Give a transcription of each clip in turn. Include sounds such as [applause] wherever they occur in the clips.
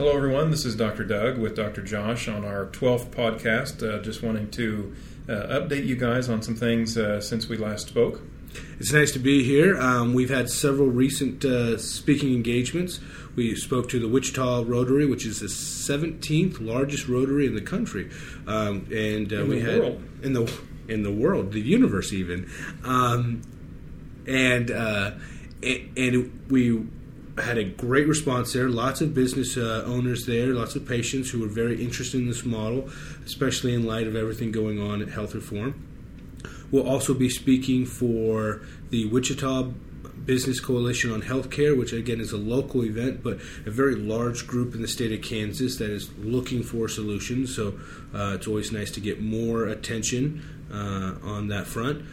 Hello, everyone. This is Dr. Doug with Dr. Josh on our 12th podcast. Uh, just wanting to uh, update you guys on some things uh, since we last spoke. It's nice to be here. Um, we've had several recent uh, speaking engagements. We spoke to the Wichita Rotary, which is the 17th largest Rotary in the country, um, and In we the had world. in the in the world, the universe, even, um, and uh, and we had a great response there. Lots of business uh, owners there, lots of patients who were very interested in this model, especially in light of everything going on at Health Reform. We'll also be speaking for the Wichita Business Coalition on Healthcare, which again is a local event, but a very large group in the state of Kansas that is looking for solutions. So uh, it's always nice to get more attention uh, on that front.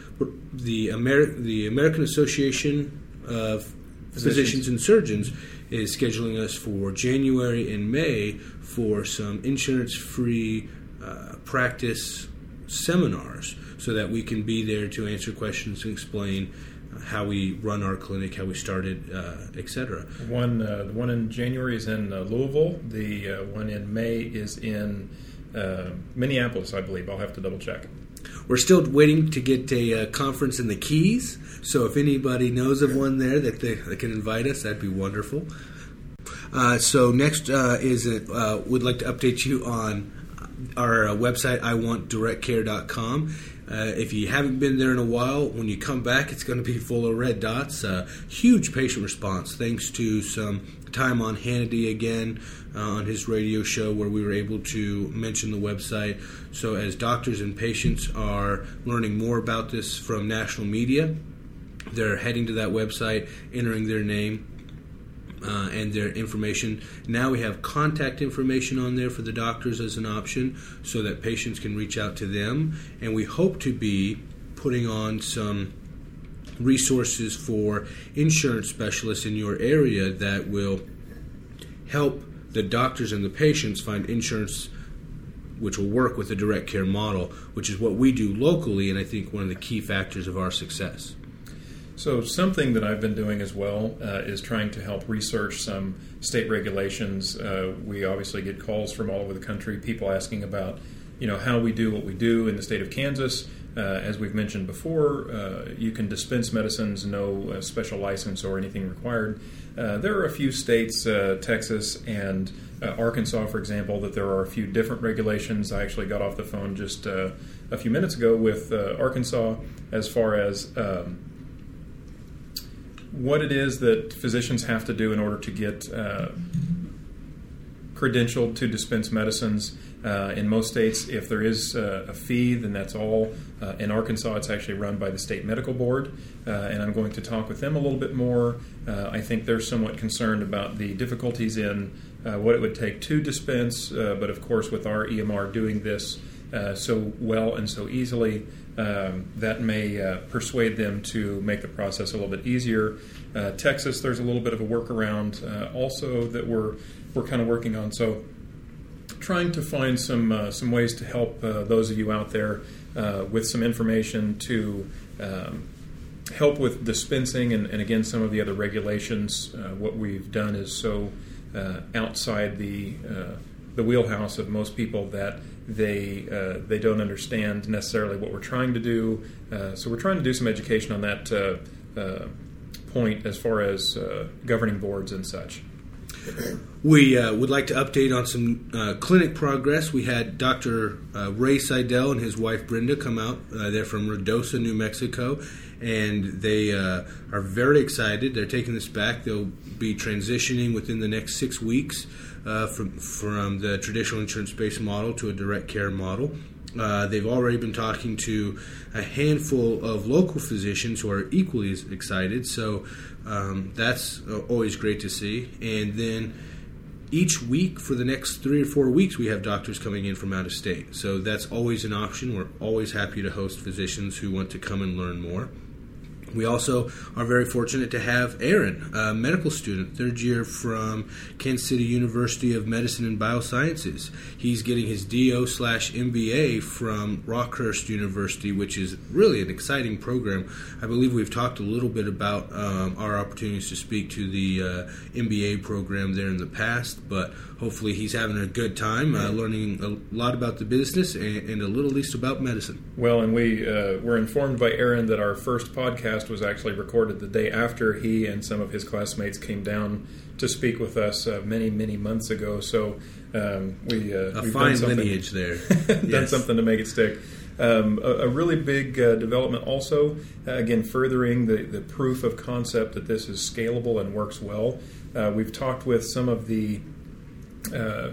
The, Ameri- the American Association of Physicians and Surgeons is scheduling us for January and May for some insurance free uh, practice seminars so that we can be there to answer questions and explain uh, how we run our clinic, how we started, uh, etc. One, uh, the one in January is in uh, Louisville. The uh, one in May is in uh, Minneapolis, I believe. I'll have to double check. We're still waiting to get a uh, conference in the Keys, so if anybody knows of one there that they, that can invite us, that'd be wonderful. Uh, so next uh, is uh, would like to update you on our uh, website iwantdirectcare.com. Uh, if you haven't been there in a while, when you come back, it's going to be full of red dots. Uh, huge patient response thanks to some time on Hannity again uh, on his radio show where we were able to mention the website. So, as doctors and patients are learning more about this from national media, they're heading to that website, entering their name, uh, and their information. Now we have contact information on there for the doctors as an option so that patients can reach out to them. And we hope to be putting on some resources for insurance specialists in your area that will help the doctors and the patients find insurance which will work with the direct care model, which is what we do locally, and I think one of the key factors of our success. So, something that I've been doing as well uh, is trying to help research some state regulations. Uh, we obviously get calls from all over the country, people asking about, you know, how we do what we do in the state of Kansas. Uh, as we've mentioned before, uh, you can dispense medicines, no uh, special license or anything required. Uh, there are a few states, Texas and Arkansas, for example, that there are a few different regulations. I actually got off the phone just a few minutes ago with Arkansas as far as um, what it is that physicians have to do in order to get uh, credentialed to dispense medicines. Uh, in most states, if there is uh, a fee, then that's all. Uh, in Arkansas, it's actually run by the state medical board, uh, and I'm going to talk with them a little bit more. Uh, I think they're somewhat concerned about the difficulties in uh, what it would take to dispense, but of course, with our EMR doing this uh, so well and so easily, um, that may uh, persuade them to make the process a little bit easier. Uh, Texas, there's a little bit of a workaround uh, also that we're we're kind of working on. So, trying to find some uh, some ways to help uh, those of you out there with some information to um, help with dispensing and, and again some of the other regulations. What we've done is so outside the the wheelhouse of most people that they uh, they don't understand necessarily what we're trying to do. Uh, so we're trying to do some education on that uh, uh, point as far as uh, governing boards and such. We uh, would like to update on some clinic progress. We had Dr. Ray Seidel and his wife Brenda come out. They're from Ruidoso, New Mexico, and they uh, are very excited. They're taking this back. They'll be transitioning within the next six weeks uh, from from the traditional insurance-based model to a direct care model. Uh, they've already been talking to a handful of local physicians who are equally as excited. So um, that's uh, always great to see. And then each week for the next three or four weeks, we have doctors coming in from out of state. So that's always an option. We're always happy to host physicians who want to come and learn more. We also are very fortunate to have Aaron, a medical student, third year from Kansas City University of Medicine and Biosciences. He's getting his DO slash MBA from Rockhurst University, which is really an exciting program. I believe we've talked a little bit about um, our opportunities to speak to the uh, MBA program there in the past, but hopefully he's having a good time uh, learning a lot about the business and, and, a little least about medicine. Well, and we uh, were informed by Aaron that our first podcast was actually recorded the day after he and some of his classmates came down to speak with us uh, many, many months ago. So um, we uh, a fine lineage there, [laughs] done yes. something to make it stick. Um, a, a, really big uh, development also, uh, again, furthering the, the proof of concept that this is scalable and works well. Uh, we've talked with some of the uh,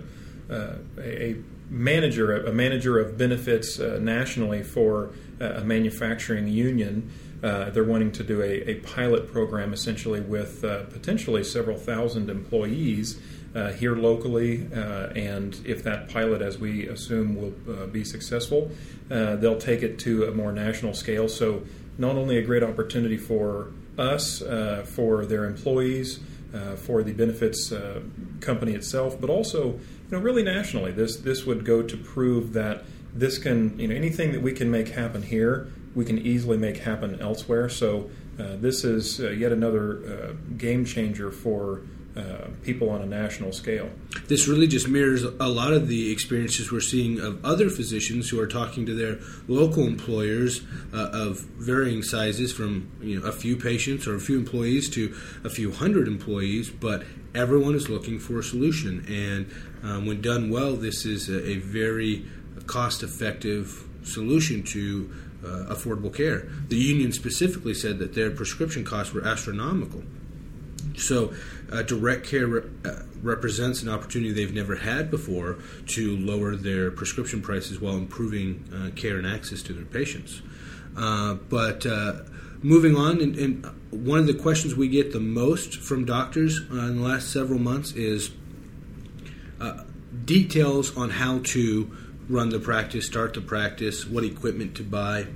uh, a manager, a manager of benefits uh, nationally for a manufacturing union. Uh, they're wanting to do a, a pilot program essentially with uh, potentially several thousand employees uh, here locally. and if that pilot, as we assume, will be successful, they'll take it to a more national scale. So, not only a great opportunity for us, for their employees, uh, for the benefits uh, company itself, but also you know really nationally. This this would go to prove that this can you know anything that we can make happen here, we can easily make happen elsewhere. So uh, this is uh, yet another uh, game changer for uh, people on a national scale. This really just mirrors a lot of the experiences we're seeing of other physicians who are talking to their local employers uh, of varying sizes, from you know a few patients or a few employees to a few hundred employees, but everyone is looking for a solution. And um, when done well, this is a, a very cost-effective solution to uh, affordable care. The union specifically said that their prescription costs were astronomical. So, uh, direct care re- uh, represents an opportunity they've never had before to lower their prescription prices while improving uh, care and access to their patients. Uh, but uh, moving on, and, and, one of the questions we get the most from doctors in the last several months is details on how to run the practice, start the practice, what equipment to buy,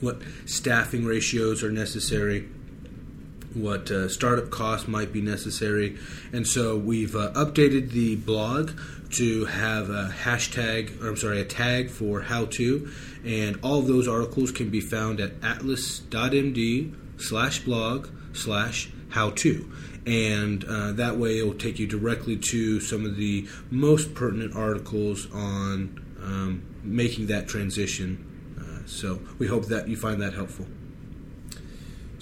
what staffing ratios are necessary what uh, startup costs might be necessary. And so we've uh, updated the blog to have a hashtag, or I'm sorry, a tag for how to. And all of those articles can be found at atlas.md slash blog slash how to. And uh, that way it will take you directly to some of the most pertinent articles on um, making that transition. Uh, so we hope that you find that helpful.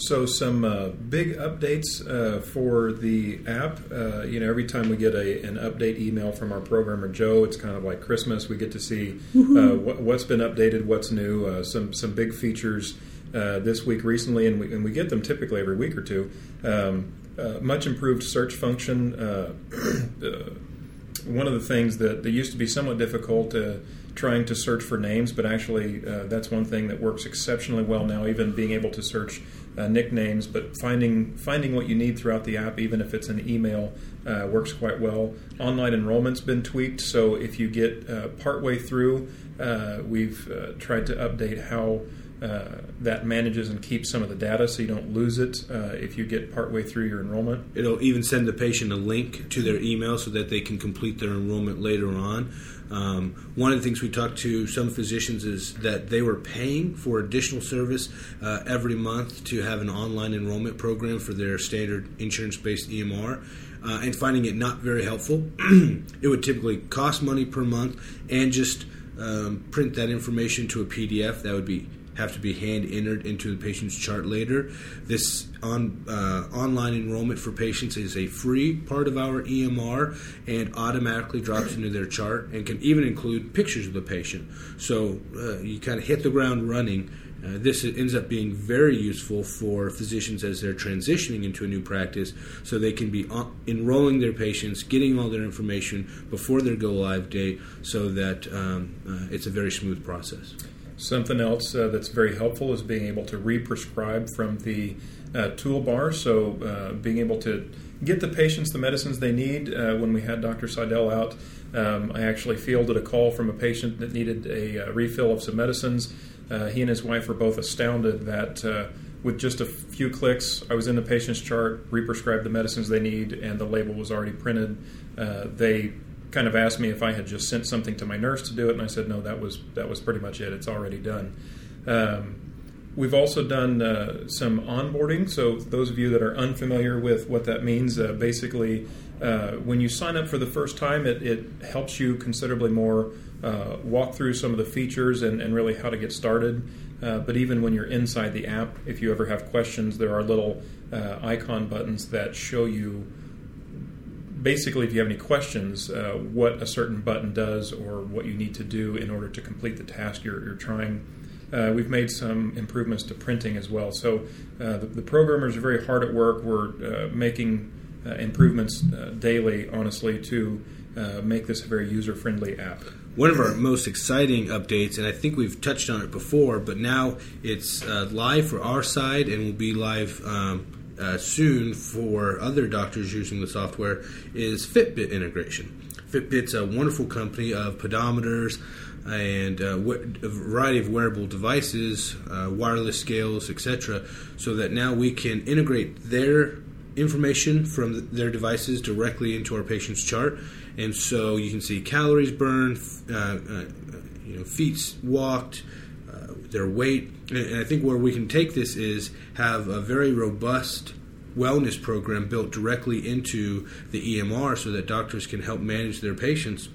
So some uh, big updates uh, for the app. Uh, you know, every time we get a, an update email from our programmer Joe, it's kind of like Christmas. We get to see uh, what, has been updated, what's new, uh, some some big features uh, this week recently, and we, and we get them typically every week or two. Um, much improved search function. [clears throat] one of the things that, that used to be somewhat difficult trying to search for names, but actually uh, that's one thing that works exceptionally well now. Even being able to search uh, nicknames, but finding finding what you need throughout the app, even if it's an email, uh, works quite well. Online enrollment's been tweaked, so if you get uh, partway through, uh, we've uh, tried to update how. Uh, that manages and keeps some of the data so you don't lose it uh, if you get partway through your enrollment. It'll even send the patient a link to their email so that they can complete their enrollment later on. Um, one of the things we talked to some physicians is that they were paying for additional service uh, every month to have an online enrollment program for their standard insurance based EMR. Uh, and finding it not very helpful. [clears throat] it would typically cost money per month and just um, print that information to a PDF. That would be have to be hand entered into the patient's chart later. This on uh, online enrollment for patients is a free part of our EMR and automatically drops into their chart and can even include pictures of the patient. So uh, you kind of hit the ground running. Uh, this ends up being very useful for physicians as they're transitioning into a new practice so they can be enrolling their patients, getting all their information before their go live date so that um, uh, it's a very smooth process. Something else uh, that's very helpful is being able to re-prescribe from the uh, toolbar. So uh, being able to get the patients the medicines they need. Uh, when we had Dr. Seidel out, um, I actually fielded a call from a patient that needed a, uh, refill of some medicines. He and his wife were both astounded that with just a few clicks, I was in the patient's chart, re-prescribed the medicines they need, and the label was already printed. Uh, they kind of asked me if I had just sent something to my nurse to do it, and I said no, that was that was pretty much it. It's already done. Um, we've also done uh, some onboarding. So those of you that are unfamiliar with what that means, uh, basically, uh, when you sign up for the first time, it, it helps you considerably more uh, walk through some of the features and, and really how to get started. Uh, but even when you're inside the app, if you ever have questions, there are little uh, icon buttons that show you basically, if you have any questions, uh, what a certain button does or what you need to do in order to complete the task you're, you're trying. Uh, we've made some improvements to printing as well. So uh, the, the, programmers are very hard at work. We're uh, making uh, improvements uh, daily, honestly, to make this a very user friendly app. One of our most exciting updates, and I think we've touched on it before, but now it's live for our side and will be live. Um, uh, soon for other doctors using the software is Fitbit integration. Fitbit's a wonderful company of pedometers and uh, a variety of wearable devices, uh, wireless scales, etc., so that now we can integrate their information from their devices directly into our patient's chart, and so you can see calories burned, uh, uh, you know, feet walked, their weight. And I think where we can take this is have a very robust wellness program built directly into the EMR so that doctors can help manage their patients.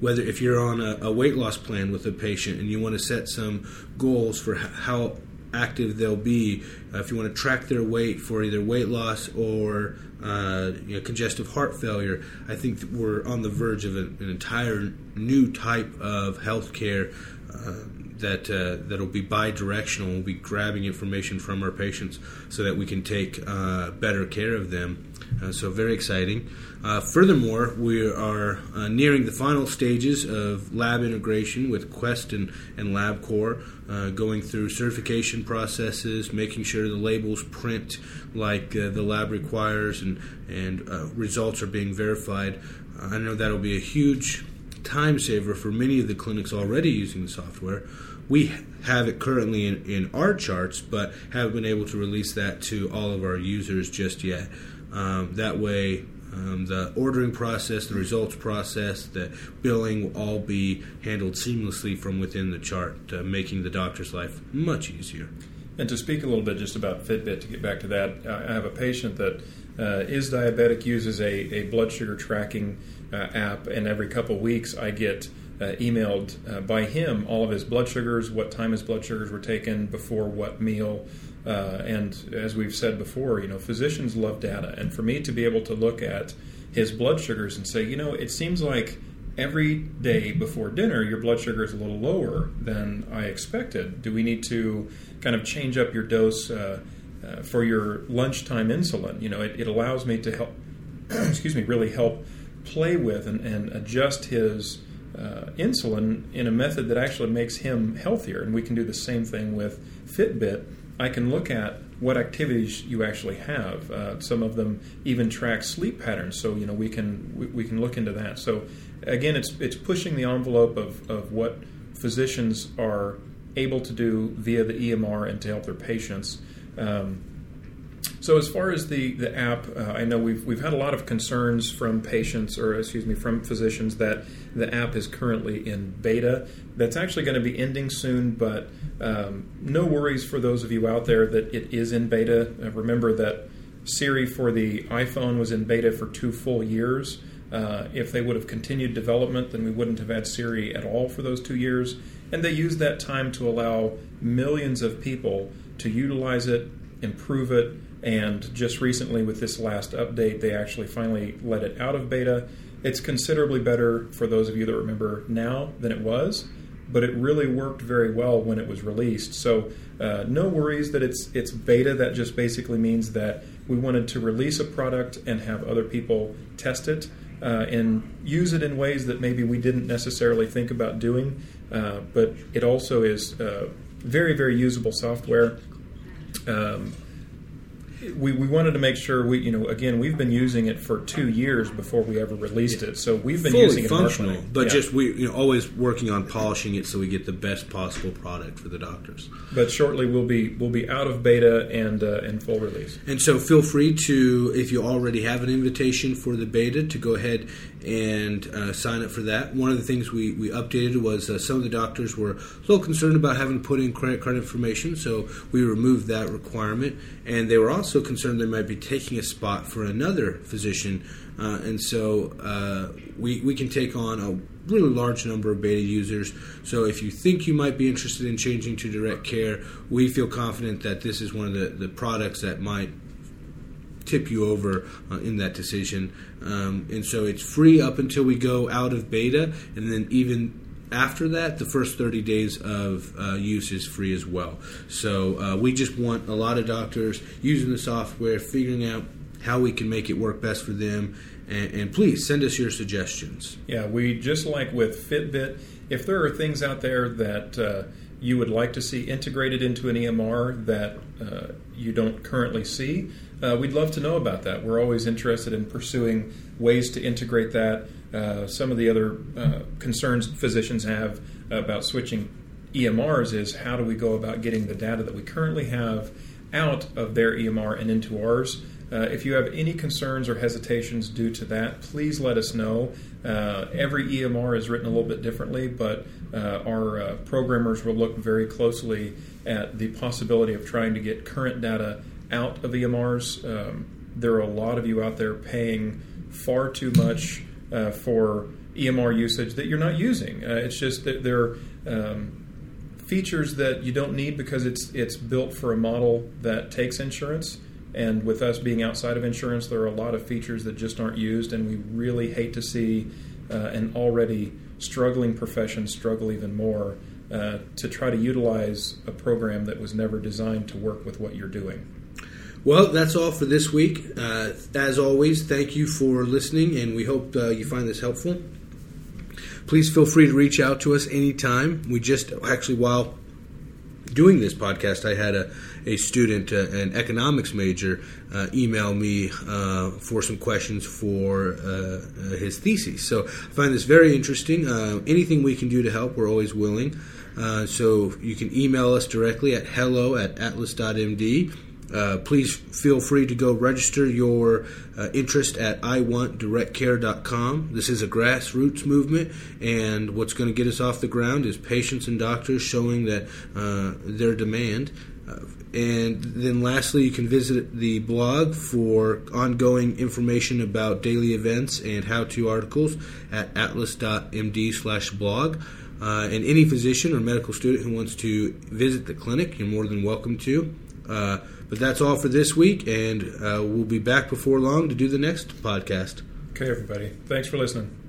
Whether if you're on a, a weight loss plan with a patient and you want to set some goals for how active they'll be, uh, if you want to track their weight for either weight loss or uh, you know, congestive heart failure, I think we're on the verge of an, an entire new type of healthcare uh, that uh, that'll be bi-directional. We'll be grabbing information from our patients so that we can take uh, better care of them. Uh, so very exciting. Uh, furthermore, we are uh, nearing the final stages of lab integration with Quest and, and LabCorp, uh, going through certification processes, making sure the labels print like the lab requires, and and results are being verified. I know that'll be a huge time saver for many of the clinics already using the software. We have it currently in, in our charts, but haven't been able to release that to all of our users just yet. Um, that way, um, the ordering process, the results process, the billing will all be handled seamlessly from within the chart, uh, making the doctor's life much easier. And to speak a little bit just about Fitbit, to get back to that, I have a patient that uh, is diabetic, uses a, a blood sugar tracking uh, app, and every couple weeks I get uh, emailed uh, by him all of his blood sugars, what time his blood sugars were taken before what meal. Uh, and as we've said before, you know, physicians love data. And for me to be able to look at his blood sugars and say, you know, it seems like every day before dinner your blood sugar is a little lower than I expected. Do we need to kind of change up your dose uh, uh, for your lunchtime insulin? You know, it, it allows me to help, [clears throat] excuse me, really help play with and, and adjust his uh, insulin in a method that actually makes him healthier. And we can do the same thing with Fitbit. I can look at what activities you actually have. Uh, some of them even track sleep patterns, so you know we can we, we, can look into that. So again, it's it's pushing the envelope of, of what physicians are able to do via the EMR and to help their patients. Um, so as far as the the app, uh, I know we've we've had a lot of concerns from patients, or excuse me, from physicians that the app is currently in beta. That's actually going to be ending soon, but um, no worries for those of you out there that it is in beta. Uh, remember that Siri for the iPhone was in beta for two full years. Uh, if they would have continued development, then we wouldn't have had Siri at all for those two years. And they used that time to allow millions of people to utilize it, improve it, and just recently, with this last update, they actually finally let it out of beta. It's considerably better for those of you that remember now than it was, but it really worked very well when it was released. So, uh, no worries that it's it's beta. That just basically means that we wanted to release a product and have other people test it uh, and use it in ways that maybe we didn't necessarily think about doing. Uh, but it also is uh, very very usable software. Um, we, we wanted to make sure we you know again we've been using it for two years before we ever released it so we've been fully using it functional, but Yeah. just we you know always working on polishing it so we get the best possible product for the doctors. but shortly we'll be we'll be out of beta and uh, and full release And so feel free to, if you already have an invitation for the beta, to go ahead and uh, sign up for that. One of the things we, we updated was uh, some of the doctors were a little concerned about having to put in credit card information, so we removed that requirement. And they were also concerned they might be taking a spot for another physician. Uh, and so uh, we, we can take on a really large number of beta users. So if you think you might be interested in changing to direct care, we feel confident that this is one of the, the products that might tip you over uh, in that decision. Um, and so it's free up until we go out of beta, and then even after that, the first 30 days of uh, use is free as well. So uh, we just want a lot of doctors using the software, figuring out how we can make it work best for them. And, and please send us your suggestions. Yeah, we just like with Fitbit, if there are things out there that uh, you would like to see integrated into an EMR that uh, you don't currently see, uh, we'd love to know about that. We're always interested in pursuing ways to integrate that. Uh, some of the other uh, concerns physicians have about switching EMRs is how do we go about getting the data that we currently have out of their EMR and into ours. Uh, if you have any concerns or hesitations due to that, please let us know. Uh, every EMR is written a little bit differently, but uh, our uh, programmers will look very closely at the possibility of trying to get current data out of EMRs. Um, there are a lot of you out there paying far too much uh, for EMR usage that you're not using. Uh, it's just that they're um, features that you don't need because it's it's built for a model that takes insurance. And with us being outside of insurance, there are a lot of features that just aren't used, and we really hate to see uh, an already struggling profession struggle even more uh, to try to utilize a program that was never designed to work with what you're doing. Well, that's all for this week. Uh, as always, thank you for listening, and we hope uh, you find this helpful. Please feel free to reach out to us anytime. We just actually, while doing this podcast, I had a, a student, uh, an economics major, uh, email me uh, for some questions for uh, uh, his thesis. So I find this very interesting. Uh, anything we can do to help, we're always willing. So you can email us directly at hello at atlas.md. Uh, please feel free to go register your uh, interest at iwantdirectcare.com. This is a grassroots movement, and what's going to get us off the ground is patients and doctors showing that uh, their demand. Uh, and then lastly, you can visit the blog for ongoing information about daily events and how-to articles at atlas.md slash blog. Uh, and any physician or medical student who wants to visit the clinic, you're more than welcome to. Uh, but that's all for this week, and uh, we'll be back before long to do the next podcast. Okay, everybody. Thanks for listening.